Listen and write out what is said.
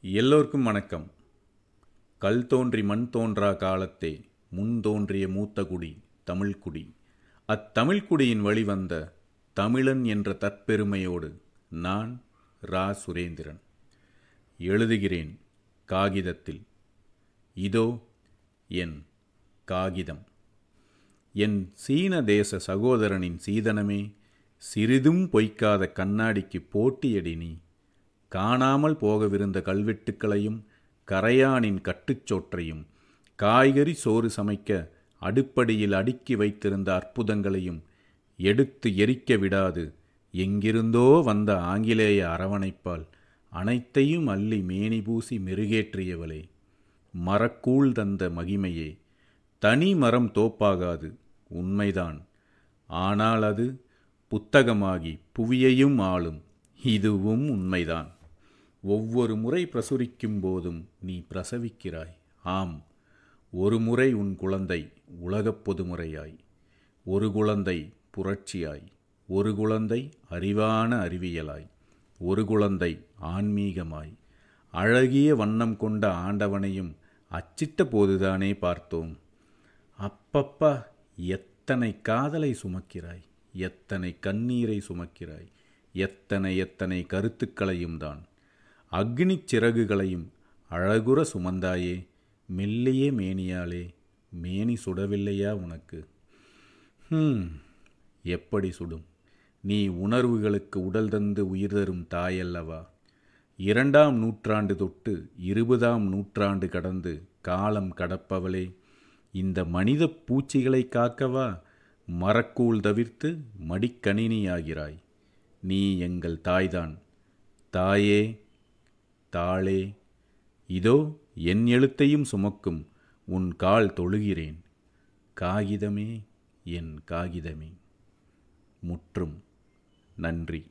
எல்லோருக்கும் வணக்கம். கல் தோன்றி மண் தோன்றா காலத்தே முன் தோன்றிய மூத்த குடி தமிழ்குடி அத்தமிழ்குடியின் வழிவந்த தமிழன் என்ற தற்பெருமையோடு நான் ரா. சுரேந்திரன். எழுதுகிறேன் காகிதத்தில். இதோ என் காகிதம். என் சீன தேச சகோதரனின் சீதனமே சிறிதும் பொய்க்காத கண்ணாடிக்கு போட்டியடி நீ. காணாமல் போகவிருந்த கல்வெட்டுக்களையும் கரையானின் கட்டுச்சோற்றையும் காய்கறி சோறு சமைக்க அடுப்படியில் அடுக்கி வைத்திருந்த அற்புதங்களையும் எடுத்து எரிக்க விடாது. எங்கிருந்தோ வந்த ஆங்கிலேய அரவணைப்பால் அனைத்தையும் அள்ளி மேனி பூசி மெருகேற்றியவளே. மரக்கூழ் தந்த மகிமையே தனி மரம் தோப்பாகாது உண்மைதான். ஆனால் அது புத்தகமாகி புவியையும் ஆளும் இதுவும் உண்மைதான். ஒவ்வொரு முறை பிரசுரிக்கும் போதும் நீ பிரசவிக்கிறாய். ஆம் ஒரு முறை உன் குழந்தை உலகப் பொதுமுறையாய் ஒரு குழந்தை புரட்சியாய் ஒரு குழந்தை அறிவான அறிவியலாய் ஒரு குழந்தை ஆன்மீகமாய் அழகிய வண்ணம் கொண்ட ஆண்டவனையும் அச்சிட்ட போதுதானே பார்த்தோம். அப்பப்பா எத்தனை காதலை சுமக்கிறாய் எத்தனை கண்ணீரை சுமக்கிறாய் எத்தனை எத்தனை கருத்துக்களையும் தான். அக்னிச் சிறகுகளையும் அழகுற சுமந்தாயே மெல்லிய மேனியாலே மேனி சுடவில்லையா உனக்கு? ஹம் எப்படி சுடும்? நீ உணர்வுகளுக்கு உடல் தந்து உயிர் தரும் தாயல்லவா? இரண்டாம் நூற்றாண்டு தொட்டு இருபதாம் நூற்றாண்டு கடந்து காலம் கடப்பவளே இந்த மனித பூச்சிகளை காக்கவா? மரக்கூழ் தவிர்த்து மடிக்கணினியாகிறாய். நீ எங்கள் தாய்தான். தாயே தாளே இதோ என் எழுத்தையும் சுமக்கும் உன் கால் தொழுகிறேன். காகிதமே என் காகிதமே. முற்றும் நன்றி.